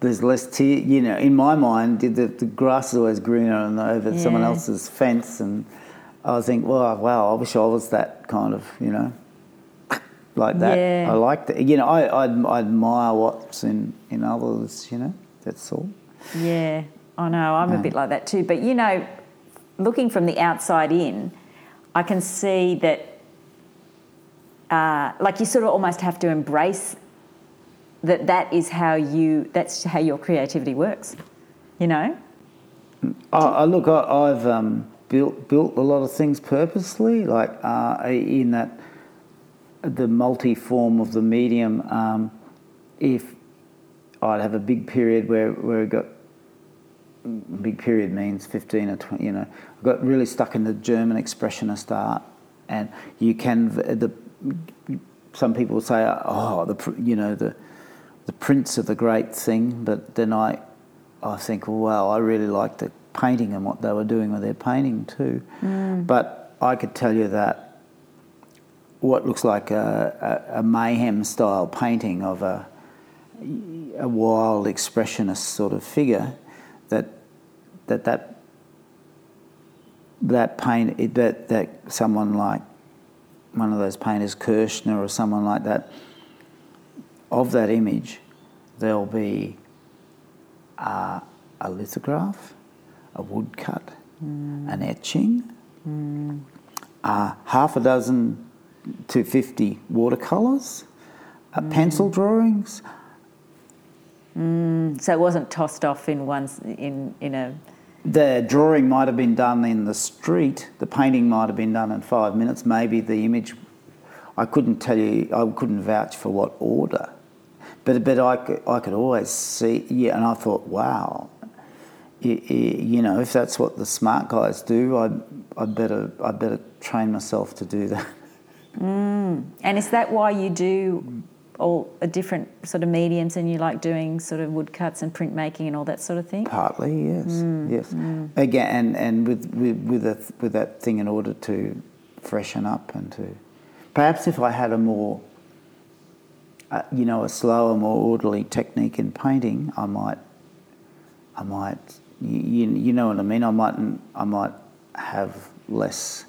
there's less tear. You know, in my mind, the, the grass is always greener on over yeah. someone else's fence, and I think, well, wow, I wish I was that kind of, you know, like that.
Yeah.
I like that. You know, I, I, I admire what's in in others. You know, that's all.
Yeah, I know. I'm a bit like that too. But you know, looking from the outside in, I can see that, uh, like you sort of almost have to embrace that that is how you that's how your creativity works. You know.
I, look, I, have um, built built a lot of things purposely, like uh, in that the multi form of the medium. Um, if I'd have a big period where where it got big period means 15 or 20 you know I got really stuck in the German expressionist art and you can the some people say oh the you know the the prints are the great thing but then I I think wow I really like the painting and what they were doing with their painting too
mm.
but I could tell you that what looks like a, a, a mayhem style painting of a a wild expressionist sort of figure that that that that paint that that someone like one of those painters Kirchner or someone like that of that image there'll be a lithograph a woodcut
mm.
an etching
mm.
uh, half a dozen to 50 watercolours uh, mm. pencil drawings
Mm, so it wasn't tossed off in one in in a.
The drawing might have been done in the street. The painting might have been done in five minutes. Maybe the image. I couldn't tell you. I couldn't vouch for what order, but but I could, I could always see. Yeah, and I thought, wow. You, you know, if that's what the smart guys do, I I better I better train myself to do that.
Mm. And is that why you do all a different sort of mediums and you like doing sort of woodcuts and printmaking and all that sort of thing?
Partly, yes,
mm,
yes.
Mm.
Again, and, and with with with, a, with that thing in order to freshen up and to perhaps if I had a more uh, you know a slower, more orderly technique in painting, I might I might you, you know what I mean. I might I might have less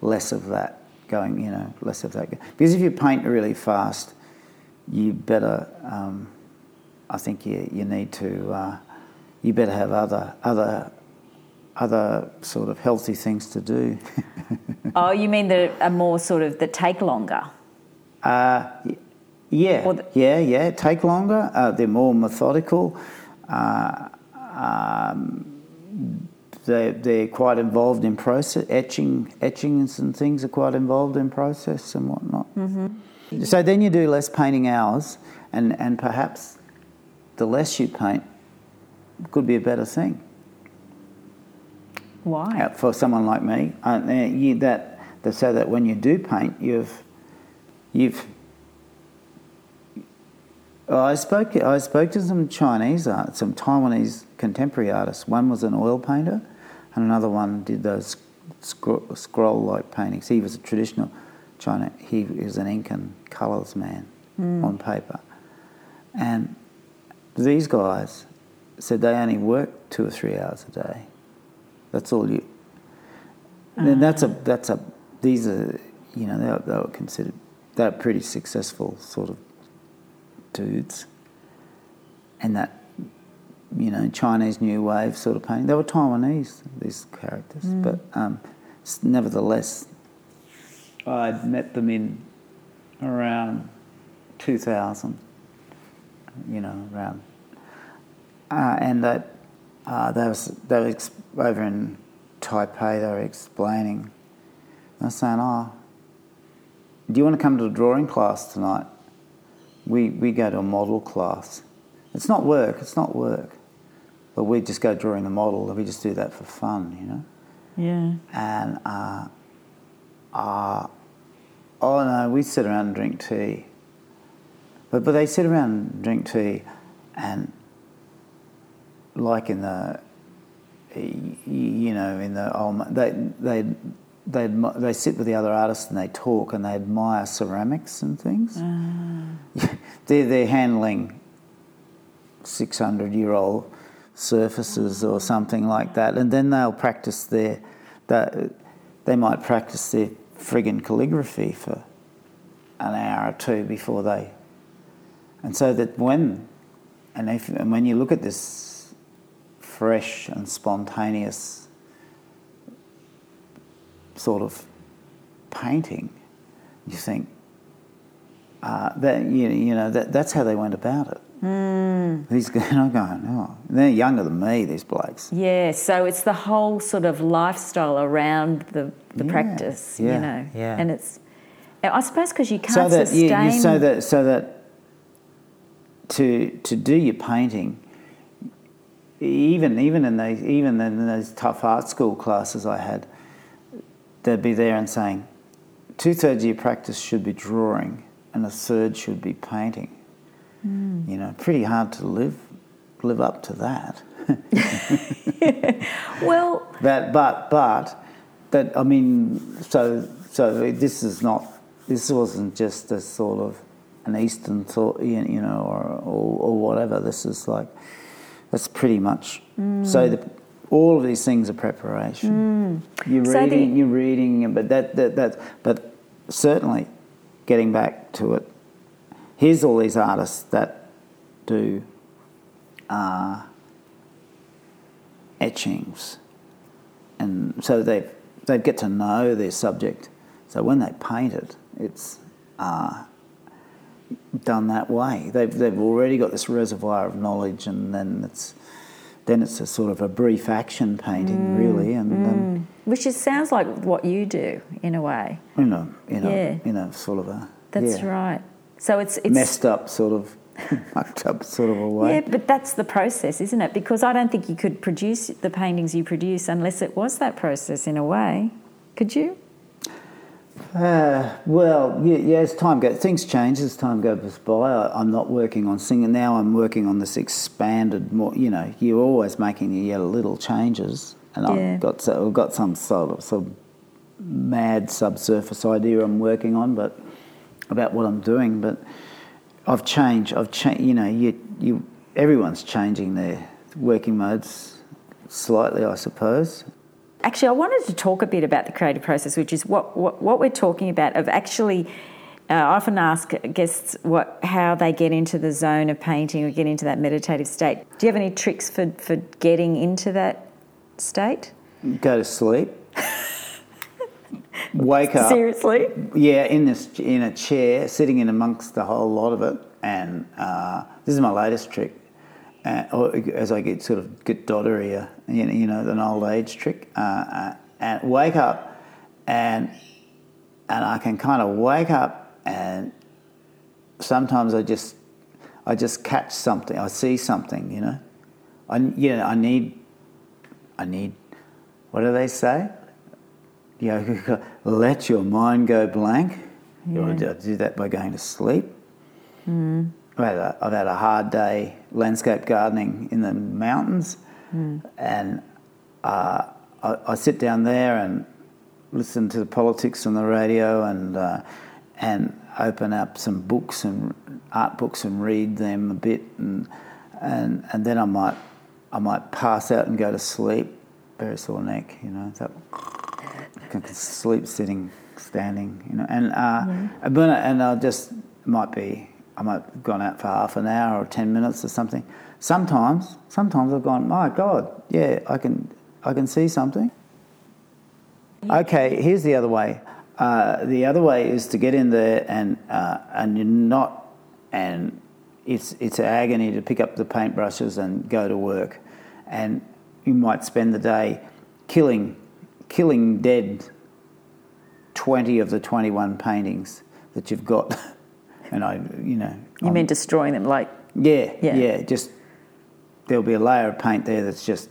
less of that going. You know, less of that because if you paint really fast you better, um, I think you, you need to, uh, you better have other, other, other sort of healthy things to do.
oh, you mean that are more sort of that take longer?
Uh, yeah, yeah, yeah, take longer. Uh, they're more methodical. Uh, um, they, they're quite involved in process. Etching, etchings and things are quite involved in process and whatnot.
Mm-hmm.
So then you do less painting hours, and, and perhaps the less you paint could be a better thing.
Why?
Uh, for someone like me, uh, you, that, that so that when you do paint, you've you've. I spoke. I spoke to some Chinese, uh, some Taiwanese contemporary artists. One was an oil painter, and another one did those scroll-like paintings. He was a traditional China. He is an ink and colours man
mm.
on paper. And these guys said they only work two or three hours a day. That's all you. And uh-huh. that's a that's a these are you know they were, they were considered they're pretty successful sort of dudes. And that you know Chinese New Wave sort of painting. They were Taiwanese these characters, mm. but um, nevertheless I'd met them in around 2000, you know, around. Uh, and that, uh, they, was, they were over in Taipei, they were explaining. I was saying, oh, do you want to come to a drawing class tonight? We, we go to a model class. It's not work, it's not work. But we just go drawing the model, we just do that for fun, you know?
Yeah.
And, uh, uh, oh no, we sit around and drink tea. But, but they sit around and drink tea and like in the you know in the old they they they they sit with the other artists and they talk and they admire ceramics and things. Uh. they're they're handling six hundred year old surfaces or something like that, and then they'll practice their that they might practice their friggin' calligraphy for an hour or two before they, and so that when and if and when you look at this fresh and spontaneous sort of painting, you think uh, that you, you know that that's how they went about it.
Mm.
These guys are going, oh, they're younger than me. These blokes.
Yeah, so it's the whole sort of lifestyle around the the yeah. practice,
yeah.
you know,
yeah.
and it's. I suppose because you can't
so that,
sustain.
You, you, so that so that to to do your painting, even even in those even in those tough art school classes I had, they'd be there and saying, two thirds of your practice should be drawing, and a third should be painting.
Mm.
You know, pretty hard to live live up to that.
well,
but but but that I mean, so so this is not this wasn't just a sort of an Eastern thought, you know, or, or, or whatever. This is like that's pretty much mm. so. The, all of these things are preparation.
Mm.
You're
so
reading,
the,
you're reading, but that, that that but certainly getting back to it here's all these artists that do uh, etchings, and so they they get to know their subject. So when they paint it, it's uh, done that way. They've they've already got this reservoir of knowledge, and then it's then it's a sort of a brief action painting, mm, really, and
mm. um, which is, sounds like what you do in a way.
In a in a yeah. in a sort of a
that's
yeah.
right. So it's, it's
messed up, sort of mucked up, sort of a way.
Yeah, but that's the process, isn't it? Because I don't think you could produce the paintings you produce unless it was that process in a way. Could you?
Uh, well, yeah, yeah, as time goes, things change as time goes by. I, am not working on singing now. I'm working on this expanded, more. You know, you're always making your little changes, and yeah. I've got so, I've got some sort of, of mad subsurface idea I'm working on, but about what I'm doing, but I've changed. I've changed. You know, you you everyone's changing their working modes slightly, I suppose.
Actually, I wanted to talk a bit about the creative process, which is what what, what we're talking about of actually. Uh, I often ask guests what how they get into the zone of painting or get into that meditative state. Do you have any tricks for, for getting into that state?
Go to sleep. wake up.
Seriously?
Yeah, in this in a chair, sitting in amongst the whole lot of it, and uh, this is my latest trick. Uh, as I get sort of get doddery, you know, you know, an old age trick, uh, uh, and wake up, and and I can kind of wake up, and sometimes I just I just catch something, I see something, you know, I you know I need I need what do they say? you know, let your mind go blank. Yeah. You want to do that by going to sleep.
Mm.
I've, had a, I've had a hard day landscape gardening in the mountains,
mm.
and uh, I, I, sit down there and listen to the politics on the radio and uh, and open up some books and art books and read them a bit, and and and then I might I might pass out and go to sleep. Very sore neck, you know. That, can sleep sitting, standing, you know, and uh, mm. and I just might be I might have gone out for half an hour or ten minutes or something. Sometimes, sometimes I've gone, my God, yeah, I can I can see something. Okay, here's the other way. Uh, the other way is to get in there and uh, and you're not and it's it's agony to pick up the paintbrushes and go to work, and you might spend the day killing killing dead 20 of the 21 paintings that you've got. and I, you know.
You I'm, mean destroying them? Like.
Yeah, yeah, yeah. Just there'll be a layer of paint there that's just.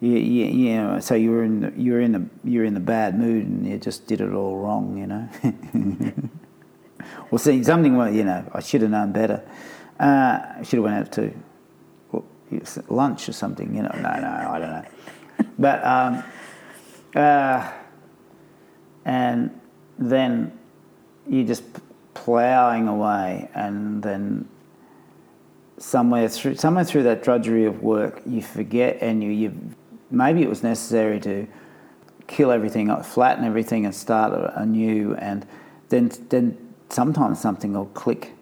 Yeah, yeah. So you're in the, you're in the you're in the bad mood and you just did it all wrong, you know. well, see something. Well, you know, I should have known better. Uh, I should have went out to well, lunch or something. You know, no, no, I don't know. but um, uh, and then you're just ploughing away, and then somewhere through somewhere through that drudgery of work, you forget, and you, you maybe it was necessary to kill everything, flatten everything, and start anew, and then then sometimes something will click,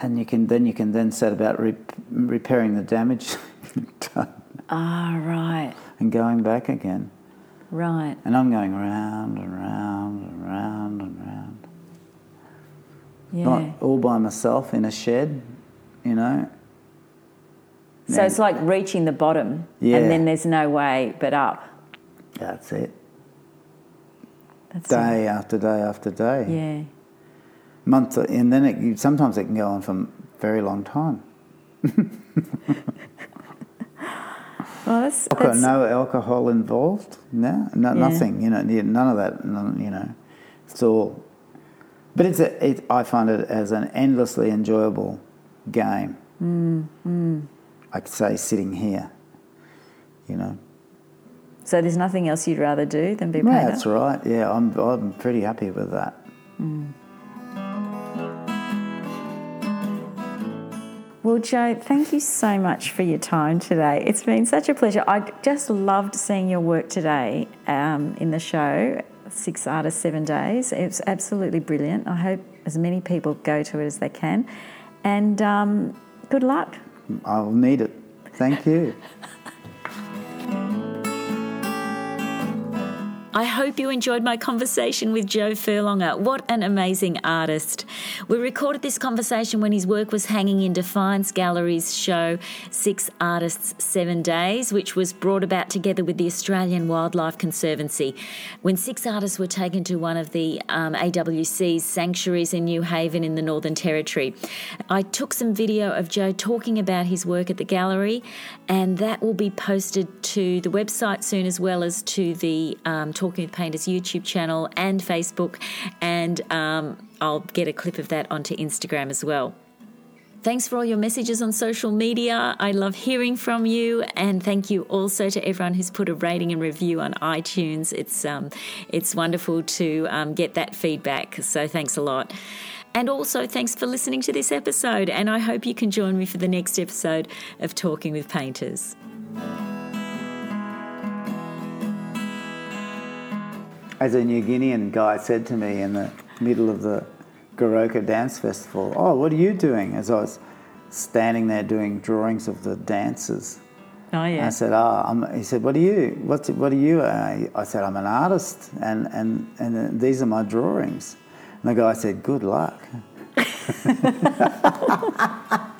and you can then you can then set about re- repairing the damage done.
Ah, right.
And going back again.
Right.
And I'm going round and round and round and round.
Yeah.
Not all by myself in a shed, you know.
So and it's like reaching the bottom, yeah. and then there's no way but up.
That's it. That's day it. after day after day.
Yeah.
Month, and then it, sometimes it can go on for a very long time.
Well, that's,
that's... no alcohol involved. No, no yeah. nothing. You know, none of that. None, you know, it's all. But it's a, it, I find it as an endlessly enjoyable game.
Mm, mm.
I could say sitting here. You know.
So there's nothing else you'd rather do than be
painter. Yeah, that's right. Yeah, I'm I'm pretty happy with that.
Mm. Well, Joe, thank you so much for your time today. It's been such a pleasure. I just loved seeing your work today um, in the show, Six Artists, Seven days. It's absolutely brilliant. I hope as many people go to it as they can. And um, good luck.
I'll need it. Thank you.
I hope you enjoyed my conversation with Joe Furlonger. What an amazing artist. We recorded this conversation when his work was hanging in Defiance Gallery's show Six Artists, Seven Days, which was brought about together with the Australian Wildlife Conservancy. When six artists were taken to one of the um, AWC's sanctuaries in Newhaven in the Northern Territory. I took some video of Joe talking about his work at the gallery, and that will be posted to the website soon as well as to the um, Talking with Painters YouTube channel and Facebook, and um, I'll get a clip of that onto Instagram as well. Thanks for all your messages on social media. I love hearing from you, and thank you also to everyone who's put a rating and review on iTunes. It's um, it's wonderful to um, get that feedback. So thanks a lot. And also, thanks for listening to this episode. And I hope you can join me for the next episode of Talking with Painters.
as a New Guinean guy said to me in the middle of the Goroka Dance Festival, Oh, what are you doing? As I was standing there doing drawings of the dancers.
Oh, yeah.
I said, oh, I'm, he said, what are you? What's, what are you? I, I said, I'm an artist and, and, and these are my drawings. And the guy said, good luck.